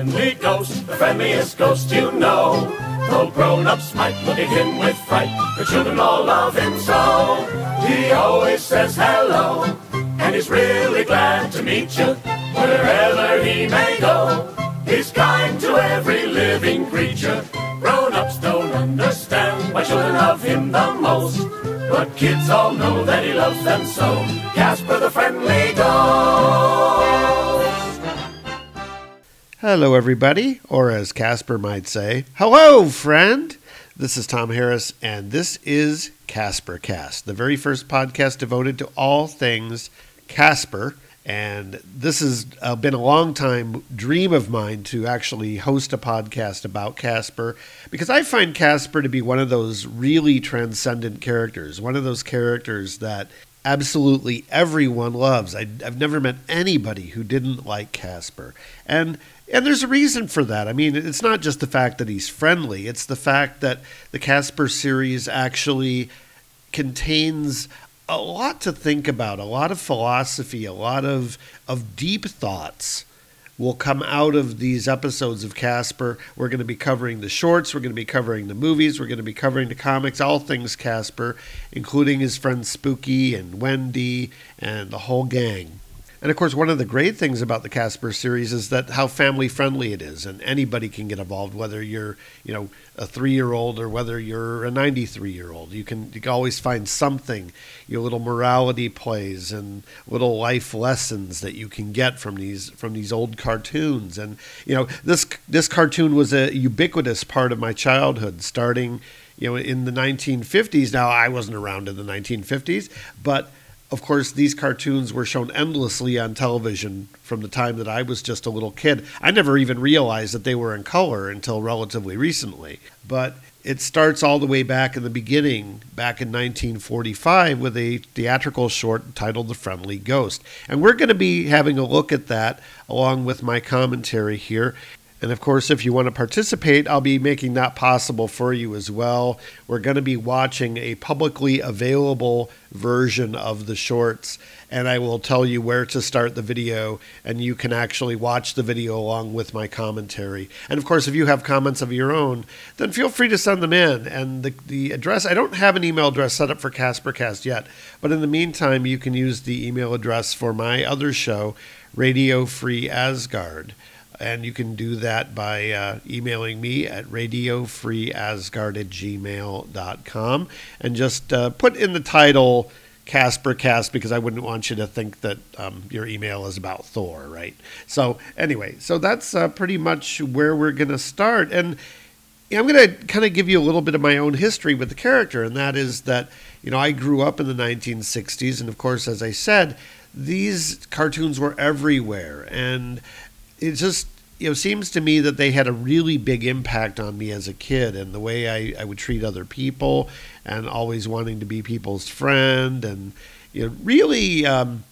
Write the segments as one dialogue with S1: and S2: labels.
S1: friendly ghost, the friendliest ghost you know. Though grown-ups might look at him with fright, the children all love him so. He always says hello, and he's really glad to meet you, wherever he may go. He's kind to every living creature. Grown-ups don't understand why children love him the most. But kids all know that he loves them so. Casper the Friendly Ghost.
S2: Hello, everybody, or as Casper might say, hello, friend. This is Tom Harris, and this is Casper Cast, the very first podcast devoted to all things Casper. And this has uh, been a long time dream of mine to actually host a podcast about Casper because I find Casper to be one of those really transcendent characters, one of those characters that absolutely everyone loves. I, have never met anybody who didn't like Casper. And and there's a reason for that. I mean, it's not just the fact that he's friendly, it's the fact that the Casper series actually contains a lot to think about, a lot of philosophy, a lot of of deep thoughts will come out of these episodes of Casper. We're going to be covering the shorts, we're going to be covering the movies, we're going to be covering the comics, all things Casper, including his friend Spooky and Wendy and the whole gang. And of course, one of the great things about the Casper series is that how family friendly it is, and anybody can get involved, whether you're, you know, a three-year-old or whether you're a 93-year-old. You can you can always find something, your little morality plays and little life lessons that you can get from these from these old cartoons. And you know, this this cartoon was a ubiquitous part of my childhood, starting, you know, in the 1950s. Now I wasn't around in the 1950s, but of course, these cartoons were shown endlessly on television from the time that I was just a little kid. I never even realized that they were in color until relatively recently. But it starts all the way back in the beginning, back in 1945, with a theatrical short titled The Friendly Ghost. And we're going to be having a look at that along with my commentary here. And of course, if you want to participate, I'll be making that possible for you as well. We're going to be watching a publicly available version of the shorts, and I will tell you where to start the video, and you can actually watch the video along with my commentary. And of course, if you have comments of your own, then feel free to send them in. And the, the address, I don't have an email address set up for CasperCast yet, but in the meantime, you can use the email address for my other show, Radio Free Asgard and you can do that by uh, emailing me at radiofreeasgard at gmail.com and just uh, put in the title Casper Cast because I wouldn't want you to think that um, your email is about Thor, right? So, anyway, so that's uh, pretty much where we're going to start. And I'm going to kind of give you a little bit of my own history with the character, and that is that, you know, I grew up in the 1960s, and of course, as I said, these cartoons were everywhere. And it just you know seems to me that they had a really big impact on me as a kid and the way I, I would treat other people and always wanting to be people's friend and you know really um,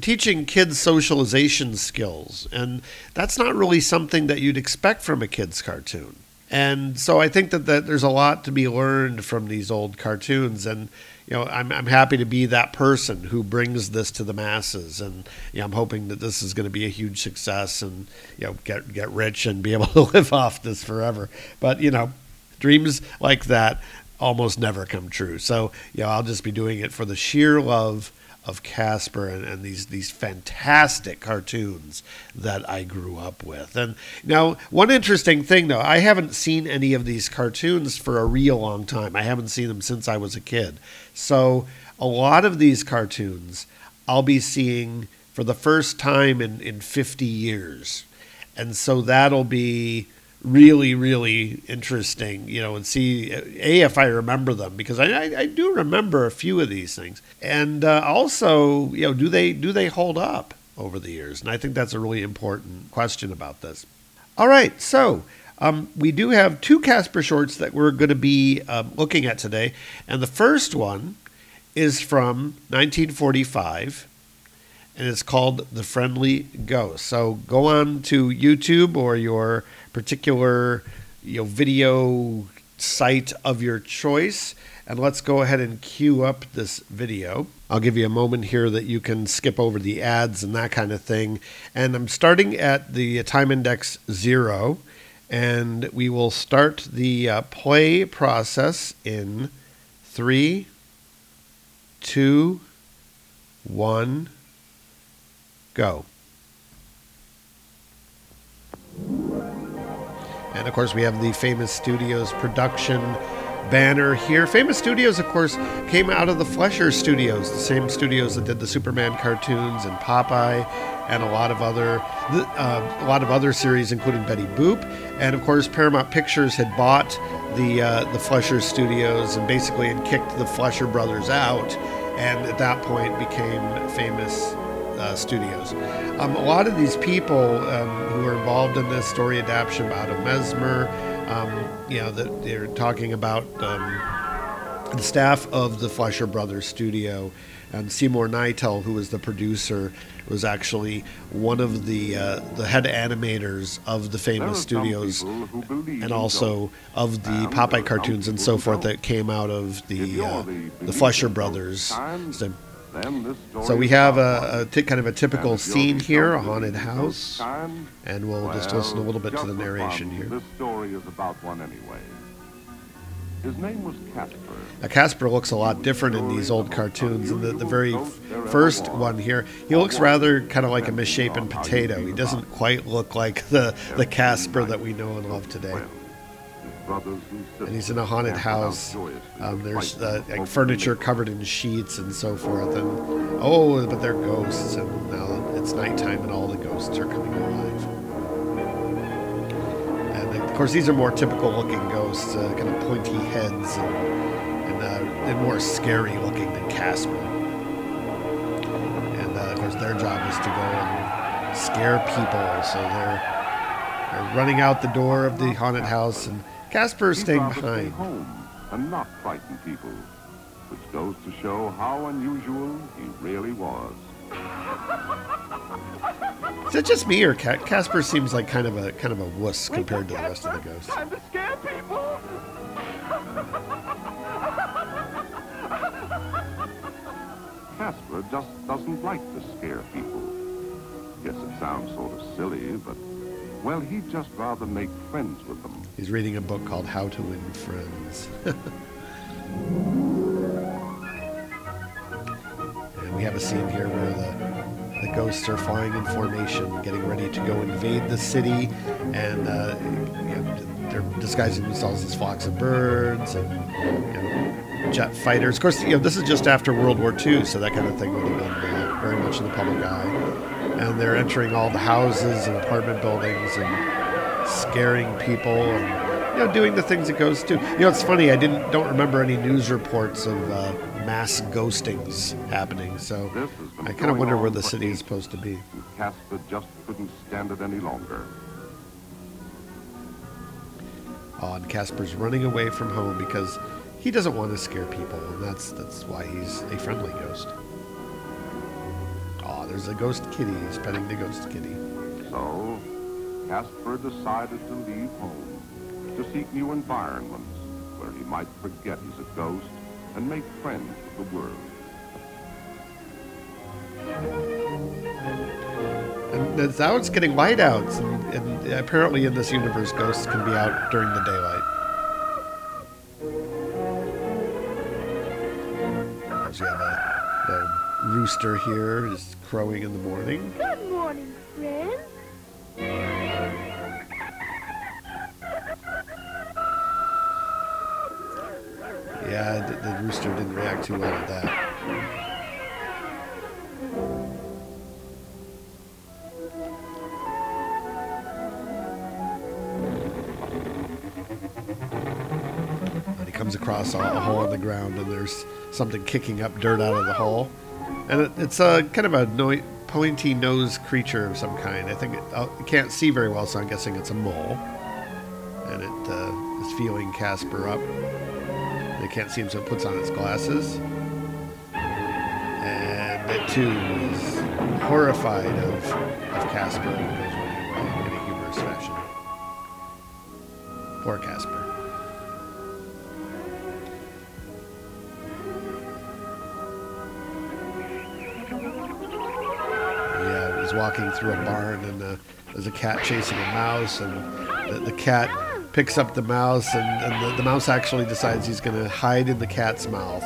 S2: teaching kids socialization skills. And that's not really something that you'd expect from a kids cartoon. And so I think that, that there's a lot to be learned from these old cartoons. And you know, I'm, I'm happy to be that person who brings this to the masses, and you know, I'm hoping that this is going to be a huge success, and you know, get get rich and be able to live off this forever. But you know, dreams like that almost never come true. So you know, I'll just be doing it for the sheer love of Casper and, and these these fantastic cartoons that I grew up with. And now, one interesting thing though, I haven't seen any of these cartoons for a real long time. I haven't seen them since I was a kid. So a lot of these cartoons I'll be seeing for the first time in, in 50 years. And so that'll be really, really interesting, you know, and see a if I remember them because I, I, I do remember a few of these things, and uh, also, you know, do they do they hold up over the years? And I think that's a really important question about this. All right, so. Um, we do have two Casper shorts that we're going to be um, looking at today, and the first one is from 1945 and it's called The Friendly Ghost. So go on to YouTube or your particular you know video site of your choice And let's go ahead and cue up this video. I'll give you a moment here that you can skip over the ads and that kind of thing. And I'm starting at the time index zero, and we will start the uh, play process in three, two, one, go. And of course, we have the Famous Studios production banner here. Famous Studios, of course, came out of the Fleischer Studios, the same studios that did the Superman cartoons and Popeye, and a lot of other uh, a lot of other series, including Betty Boop. And of course, Paramount Pictures had bought the uh, the Fleischer Studios and basically had kicked the Fleischer brothers out, and at that point became Famous uh, studios. Um, a lot of these people um, who are involved in this story adaptation about a Messmer, um, you know, that they're talking about um, the staff of the Fleischer Brothers studio. And Seymour Kneitel, who was the producer, was actually one of the uh, the head animators of the famous studios, and also of the Popeye cartoons and so forth that came out of the uh, the Fleischer Brothers. So so we have a, kind of a typical scene here, a haunted house, and we'll just listen a little bit to the narration here.
S3: This story is about one anyway. His name was Casper.
S2: Now, Casper looks a lot different in these old cartoons. In the, the very first one here, he looks rather kind of like a misshapen potato. He doesn't quite look like the, the Casper that we know and love today. And he's in a haunted house. Um, there's uh, like furniture covered in sheets and so forth. And oh, but they're ghosts, and now it's nighttime, and all the ghosts are coming alive. And of course, these are more typical-looking ghosts, uh, kind of pointy heads, and, and, uh, and more scary-looking than Casper. And uh, of course, their job is to go and scare people. So they're, they're running out the door of the haunted house and Casper is staying behind.
S3: home and not frighten people, which goes to show how unusual he really was.
S2: Is it just me, or Ca- Casper seems like kind of a kind of a wuss compared to the rest of the ghosts?
S4: Time to scare people!
S3: Casper just doesn't like to scare people. Guess it sounds sort of silly, but, well, he'd just rather make friends with them.
S2: He's reading a book called How to Win Friends. and we have a scene here where the, the ghosts are flying in formation, getting ready to go invade the city, and uh, you know, they're disguising themselves as flocks of birds and you know, jet fighters. Of course, you know this is just after World War II, so that kind of thing would have been uh, very much in the public eye. And they're entering all the houses and apartment buildings and scaring people and you know doing the things it goes to. You know, it's funny. I didn't don't remember any news reports of uh, mass ghostings happening. So
S3: This has been
S2: I kind of wonder where the city is supposed to be.
S3: Casper just couldn't stand it any longer.
S2: Oh, and Casper's running away from home because he doesn't want to scare people, and that's that's why he's a friendly ghost. There's a ghost kitty. He's petting the ghost kitty.
S3: So, Casper decided to leave home to seek new environments where he might forget he's a ghost and make friends with the world.
S2: And it's- now it's getting light out, and, and apparently in this universe, ghosts can be out during the daylight. Rooster here is crowing in the morning.
S5: Good morning, friends.
S2: Yeah, the, the rooster didn't react too well to that. And he comes across a, a hole in the ground, and there's something kicking up dirt out of the hole. And it, it's a kind of a no, pointy nosed creature of some kind. I think it, uh, can't see very well, so I'm guessing it's a mole. And it uh, is feeling Casper up. They can't see him, so it puts on its glasses. And it too is horrified of, of Casper in a humorous fashion. Poor Casper. Walking through a barn, and uh, there's a cat chasing a mouse, and the, the cat picks up the mouse, and, and the, the mouse actually decides he's going to hide in the cat's mouth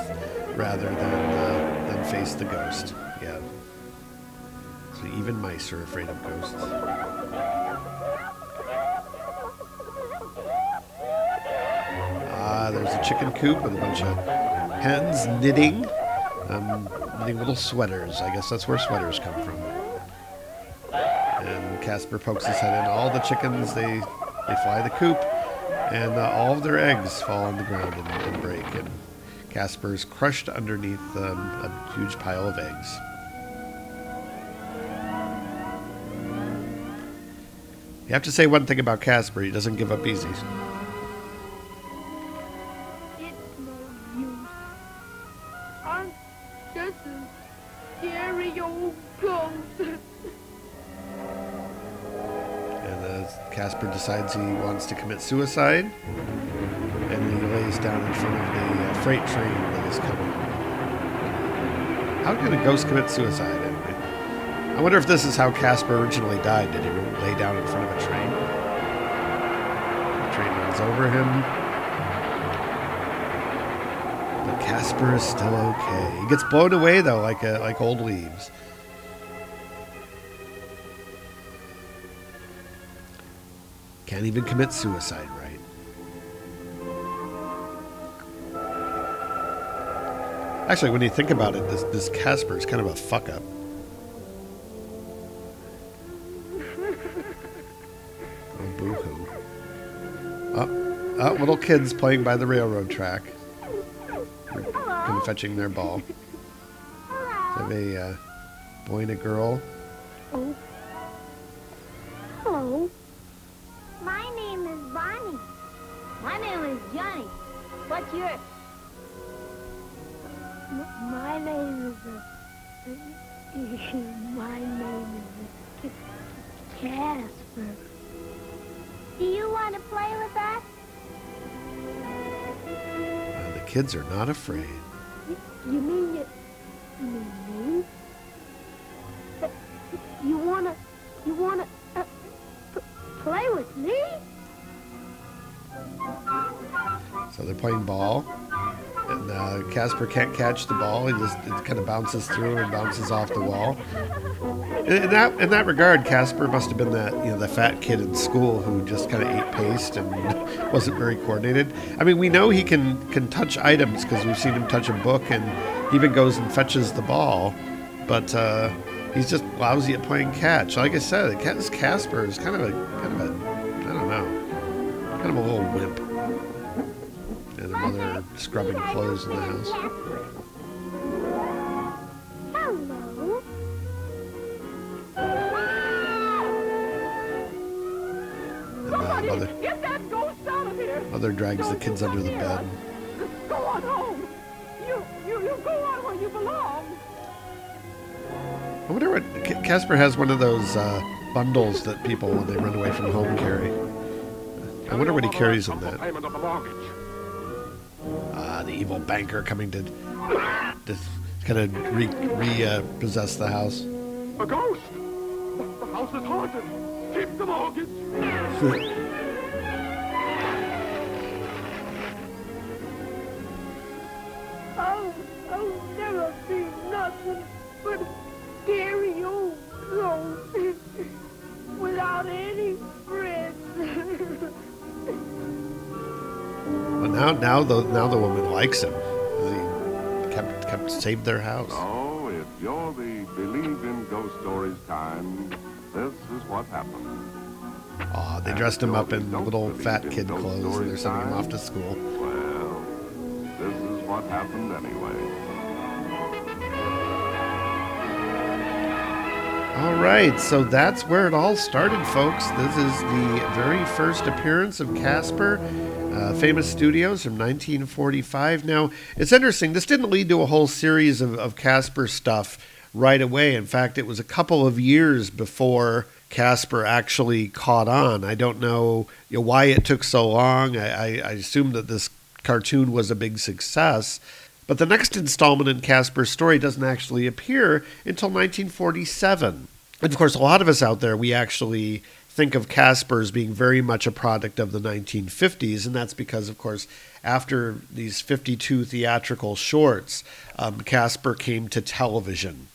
S2: rather than uh, than face the ghost. Yeah. So even mice are afraid of ghosts. Ah, there's a chicken coop with a bunch of hens knitting, um, knitting little sweaters. I guess that's where sweaters come from. Casper pokes his head in. All the chickens they they fly the coop, and uh, all of their eggs fall on the ground and, and break. And Casper's crushed underneath um, a huge pile of eggs. You have to say one thing about Casper: he doesn't give up easy. Decides he wants to commit suicide, and he lays down in front of the uh, freight train that is coming. How can a ghost commit suicide anyway? I wonder if this is how Casper originally died. Did he lay down in front of a train? The train runs over him. But Casper is still okay. He gets blown away though, like uh, like old leaves. Can't even commit suicide right. Actually, when you think about it, this this Casper is kind of a fuck up. Oh, boo-hoo. Oh, oh, little kids playing by the railroad track. Kind of fetching their ball. They have a uh, boy and a girl. Kids are not afraid.
S4: You mean you, you mean me? But you wanna, you wanna uh, p- play with me?
S2: So they're playing ball, uh, Casper can't catch the ball. He just it kind of bounces through and bounces off the wall. In, in that in that regard, Casper must have been that you know the fat kid in school who just kind of ate paste and wasn't very coordinated. I mean, we know he can can touch items because we've seen him touch a book, and he even goes and fetches the ball, but. Uh, He's just lousy at playing catch. Like I said, this Casper is kind of a kind of a I don't know, kind of a little wimp. And a mother scrubbing clothes in the house.
S4: Hello.
S2: And uh, mother
S5: Get that ghost out of here!
S2: mother drags the kids under the bed.
S5: Go on home! You, you, you go on where you belong!
S2: I wonder what Casper has one of those uh, bundles that people when they run away from home carry. I wonder what he carries in that. Evil banker coming to, to kind of re, re uh, possess the house.
S3: A ghost! The house is haunted! Keep the mortgage!
S4: Oh, oh, never be nothing but a
S2: now, now the now the woman likes him. He kept kept saved their house.
S3: So, if you're the believe in ghost stories kind, this is what happened.
S2: Aw, they dressed him up in little fat kid clothes and they're sending him off to school.
S3: Well, this is what happened anyway.
S2: All right, so that's where it all started, folks. This is the very first appearance of Casper, uh, Famous Studios from 1945. Now, it's interesting, this didn't lead to a whole series of, of Casper stuff right away. In fact, it was a couple of years before Casper actually caught on. I don't know, you know why it took so long. I, I, I assume that this cartoon was a big success. But the next installment in Casper's story doesn't actually appear until 1947. and of course, a lot of us out there, we actually think of Casper as being very much a product of the 1950s, and that's because, of course, after these 52 theatrical shorts, um, Casper came to television,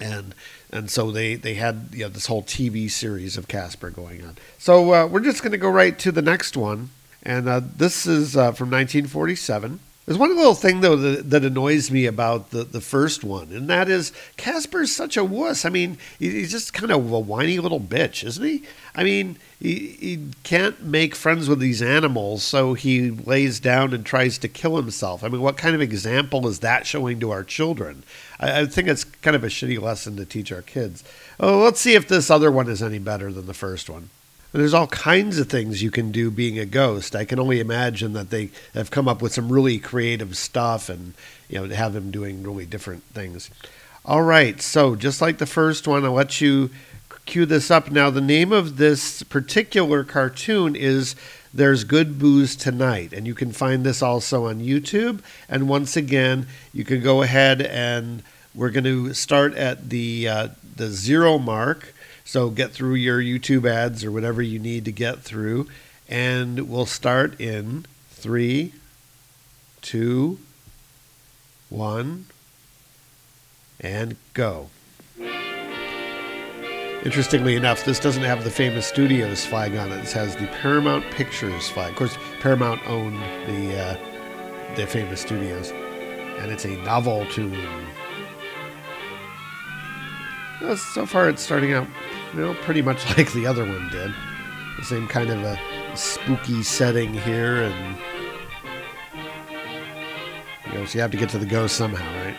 S2: and and so they they had you know, this whole TV series of Casper going on. So uh, we're just going to go right to the next one, and uh, this is uh, from 1947. There's one little thing though that, that annoys me about the, the first one, and that is Casper's such a wuss. I mean, he- he's just kind of a whiny little bitch, isn't he? I mean, he, he can't make friends with these animals, so he lays down and tries to kill himself. I mean, what kind of example is that showing to our children? I, I think it's kind of a shitty lesson to teach our kids. Oh, let's see if this other one is any better than the first one. There's all kinds of things you can do being a ghost. I can only imagine that they have come up with some really creative stuff and you know have them doing really different things. All right, so just like the first one, I'll let you cue this up. Now, the name of this particular cartoon is There's Good Boos Tonight, and you can find this also on YouTube. And once again, you can go ahead and we're going to start at the uh, the zero mark. So get through your YouTube ads or whatever you need to get through, and we'll start in three, two, one, and go. Interestingly enough, this doesn't have the famous studios flag on it. This has the Paramount Pictures flag. Of course, Paramount owned the uh, the famous studios, and it's a Noveltoon. So far, it's starting out, you know, pretty much like the other one did. The same kind of a spooky setting here, and you know, so you have to get to the ghost somehow, right?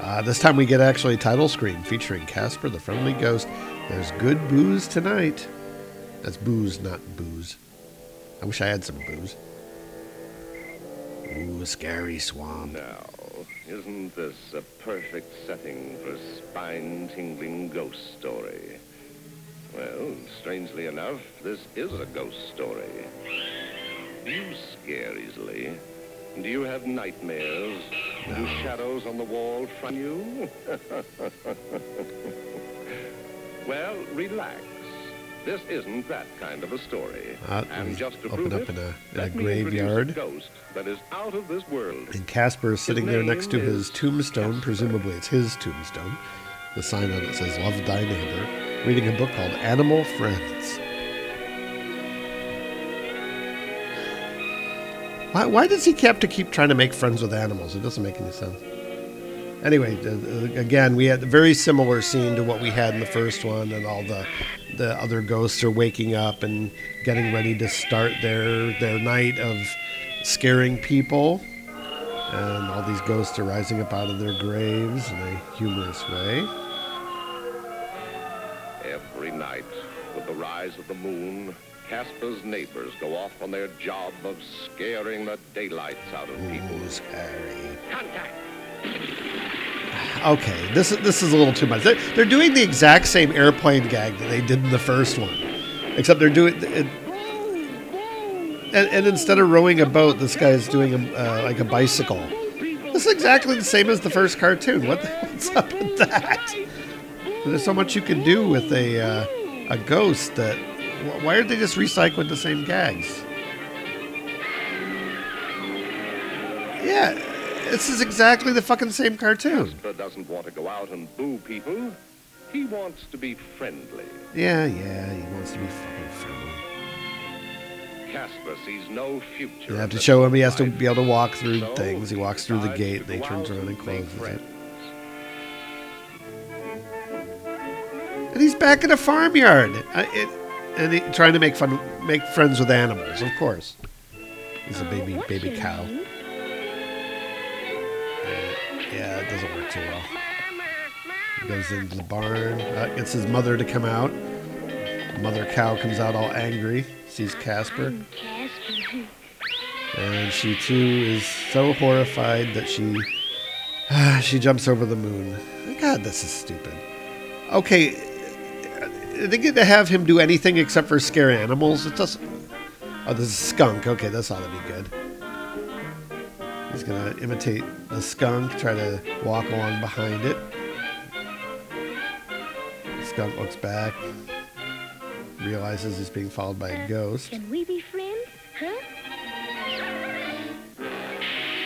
S2: Uh, this time we get actually a title screen featuring Casper the Friendly Ghost. There's good boos tonight. That's boos, not booze. I wish I had some booze. Ooh, scary swamp.
S3: Now, isn't this a perfect setting for a spine-tingling ghost story? Well, strangely enough, this is a ghost story. Do you scare easily? Do you have nightmares? Do shadows on the wall frighten you? well, relax. This isn't that kind of a story.
S2: Uh,
S3: and just to
S2: open
S3: prove
S2: up
S3: it,
S2: in a- in a graveyard.
S3: a ghost that is out of this world.
S2: And Casper is sitting there next to his tombstone.
S3: Casper.
S2: Presumably, it's his tombstone. The sign on it says "Love Thy Neighbor." Reading a book called Animal Friends. Why, why does he have to keep trying to make friends with animals? It doesn't make any sense. Anyway, uh, uh, again, we had a very similar scene to what we had in the first one, and all the the other ghosts are waking up and getting ready to start their their night of scaring people. And all these ghosts are rising up out of their graves in a humorous way.
S3: Every night, with the rise of the moon, Casper's neighbors go off on their job of scaring the daylights out of people.
S2: Ooh, scary.
S3: Contact!
S2: Okay, this is this is a little too much. They're, they're doing the exact same airplane gag that they did in the first one, except they're doing it. And, and instead of rowing a boat, this guy is doing a, uh, like a bicycle. This is exactly the same as the first cartoon. What the, what's up with that? There's so much you can do with a uh, a ghost that. Why aren't they just recycling the same gags? Yeah, this is exactly the fucking same cartoon.
S3: Casper doesn't want to go out and boo people. He wants to be friendly.
S2: Yeah, yeah, he wants to be fucking friendly.
S3: Casper sees no future.
S2: You have to show him he has to be able to walk through
S3: So
S2: things. He walks through the gate
S3: to
S2: and he turns around and
S3: make
S2: closes it. And he's back in a farmyard. Uh, it, and he, trying to make fun, make friends with animals, of course. He's a
S4: Uh,
S2: baby,
S4: what's
S2: baby
S4: your
S2: cow. Yeah, it doesn't work too well. He goes into the barn, uh, gets his mother to come out. Mother cow comes out all angry, sees Casper,
S4: Casper.
S2: and she too is so horrified that she she jumps over the moon. God, this is stupid. Okay, uh, they get to have him do anything except for scare animals. It doesn't. Oh, this is skunk. Okay, this ought to be good. He's gonna imitate the skunk, try to walk along behind it. The skunk looks back, realizes he's being followed by a uh, ghost,
S4: Can we be friends? Huh?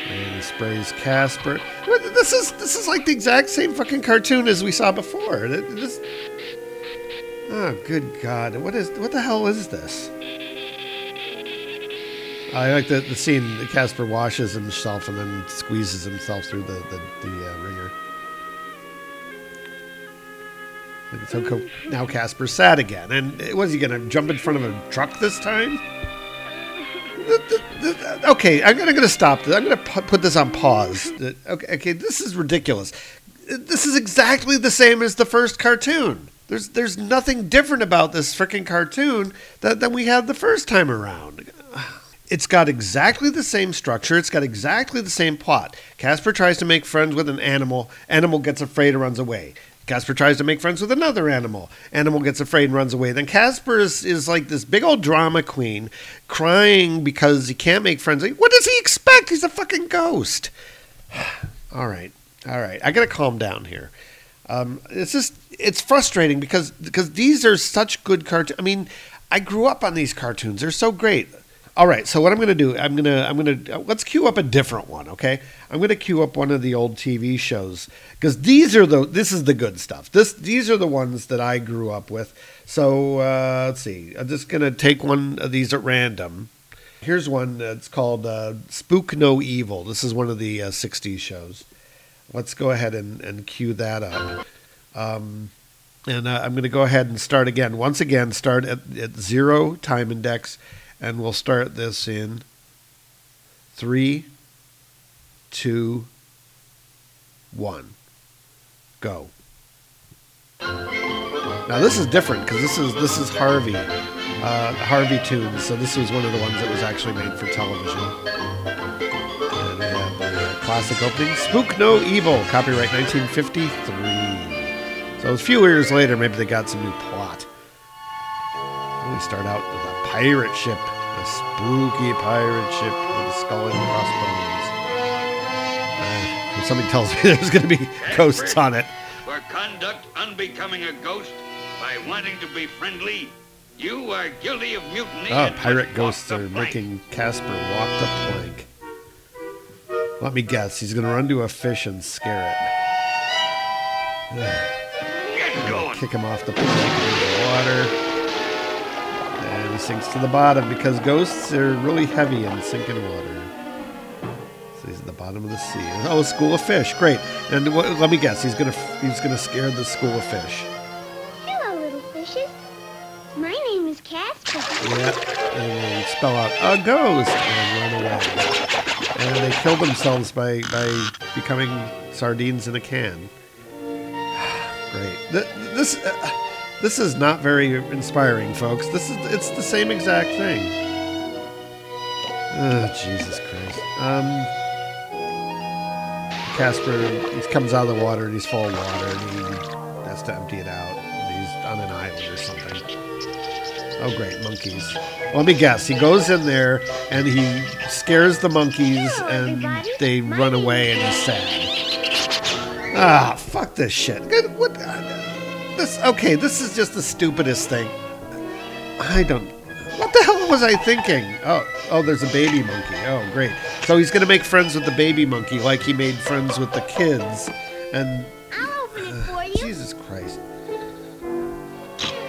S2: and he sprays Casper. This is this is like the exact same fucking cartoon as we saw before. It oh, good God! What is what the hell is this? I like the, the scene that Casper washes himself and then squeezes himself through the, the, the uh, ringer. And so co- now Casper's sad again. And was he going to jump in front of a truck this time? Okay, I'm going to stop this. I'm going to put this on pause. Okay, okay, this is ridiculous. This is exactly the same as the first cartoon. There's there's nothing different about this freaking cartoon that, than we had the first time around. It's got exactly the same structure. It's got exactly the same plot. Casper tries to make friends with an animal. Animal gets afraid and runs away. Casper tries to make friends with another animal. Animal gets afraid and runs away. Then Casper is, is like this big old drama queen crying because he can't make friends. Like, what does he expect? He's a fucking ghost. all right. All right. I got to calm down here. Um, it's just it's frustrating because because these are such good cartoons. I mean, I grew up on these cartoons. They're so great. All right, so what I'm going to do, I'm going to I'm going to let's queue up a different one, okay? I'm going to queue up one of the old TV shows because these are the this is the good stuff. This these are the ones that I grew up with. So uh, let's see. I'm just going to take one of these at random. Here's one that's called uh, Spook No Evil. This is one of the uh, 60s shows. Let's go ahead and, and cue that up. Um, and uh, I'm going to go ahead and start again. Once again, start at, at zero time index, and we'll start this in three, two, one, go. Now this is different because this is this is Harvey, uh, Harveytoons. So this was one of the ones that was actually made for television. And have the classic opening, "Spook No Evil," copyright 1953. So a few years later, maybe they got some new plot. We start out with pirate ship, a spooky pirate ship with a skull and crossbones. Uh, something tells me there's going to be ghosts on it.
S6: For conduct unbecoming a ghost by wanting to be friendly, you are guilty of mutiny.
S2: Oh, pirate ghosts are making Casper walk the plank. Let me guess, he's going to run to a fish and scare it.
S6: Get going.
S2: Kick him off the plank into the water. Sinks to the bottom because ghosts are really heavy and sink in water. So he's at the bottom of the sea. Oh, a school of fish. Great. And what, let me guess, he's going to he's to scare the school of fish.
S4: Hello, little fishes. My name is Casper.
S2: Yeah, and they spell out a ghost and run away. And they kill themselves by, by becoming sardines in a can. Great. Th- This uh, this is not very inspiring, folks. This is it's the same exact thing. Oh, Jesus Christ. Um, Casper he comes out of the water and he's full of water and he has to empty it out. He's on an island or something. Oh, great, monkeys. Let me guess. He goes in there and he scares the monkeys and they run away and he's sad. Ah, fuck this shit. Good- What? Uh, This okay? This is just the stupidest thing. I don't. What the hell was I thinking? Oh, oh, there's a baby monkey. Oh, great. So he's gonna make friends with the baby monkey, like he made friends with the kids. And
S4: I'll open it for you.
S2: Jesus Christ.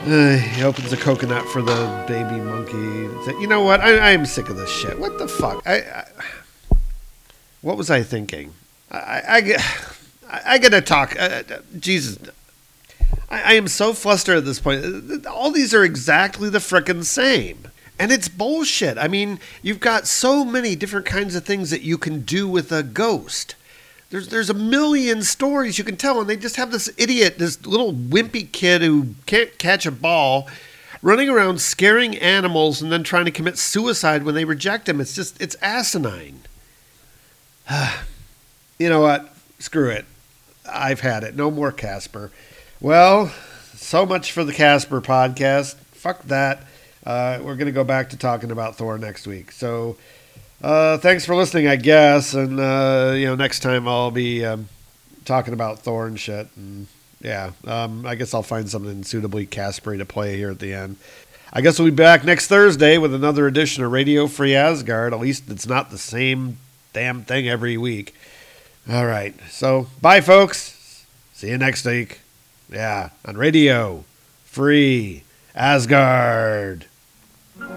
S2: Uh, he opens a coconut for the baby monkey. You know what? I, I am sick of this shit. What the fuck? I, I what was I thinking? I, I, I, I gotta talk. Uh, uh, Jesus. I, I am so flustered at this point. Uh, All these are exactly the frickin' same. And it's bullshit. I mean, you've got so many different kinds of things that you can do with a ghost. There's there's a million stories you can tell, and they just have this idiot, this little wimpy kid who can't catch a ball, running around scaring animals and then trying to commit suicide when they reject him. It's just it's asinine. you know what? Screw it. I've had it. No more Casper. Well, so much for the Casper podcast. Fuck that. Uh, we're going to go back to talking about Thor next week. So Uh, thanks for listening, I guess. And uh, you know, next time I'll be um, talking about Thor and shit. And yeah, um, I guess I'll find something suitably Caspery to play here at the end. I guess we'll be back next Thursday with another edition of Radio Free Asgard. At least it's not the same damn thing every week. All right. So, bye, folks. See you next week. Yeah, on Radio Free Asgard.
S4: The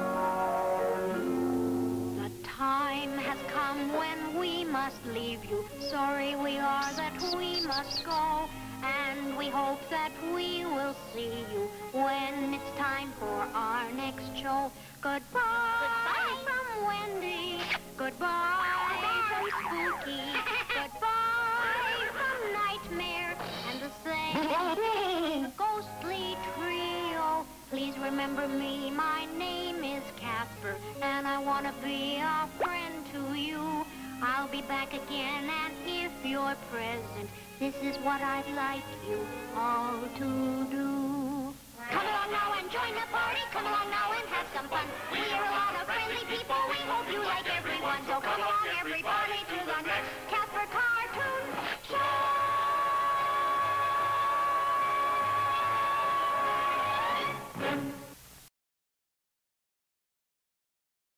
S4: time has come when we must leave you. Sorry we are that we must go. And we hope that we will see you when it's time for our next show. Goodbye, Goodbye. from Wendy. Goodbye from Spooky. Ghostly trio. Please remember me. My name is Casper, and I want to be a friend to you. I'll be back again, and if you're present, this is what I'd like you all to do. Come along now and join the party. Come along now and have some fun. We're a lot of friendly people. We hope you like everyone. So come along, everybody, to the next Casper cartoon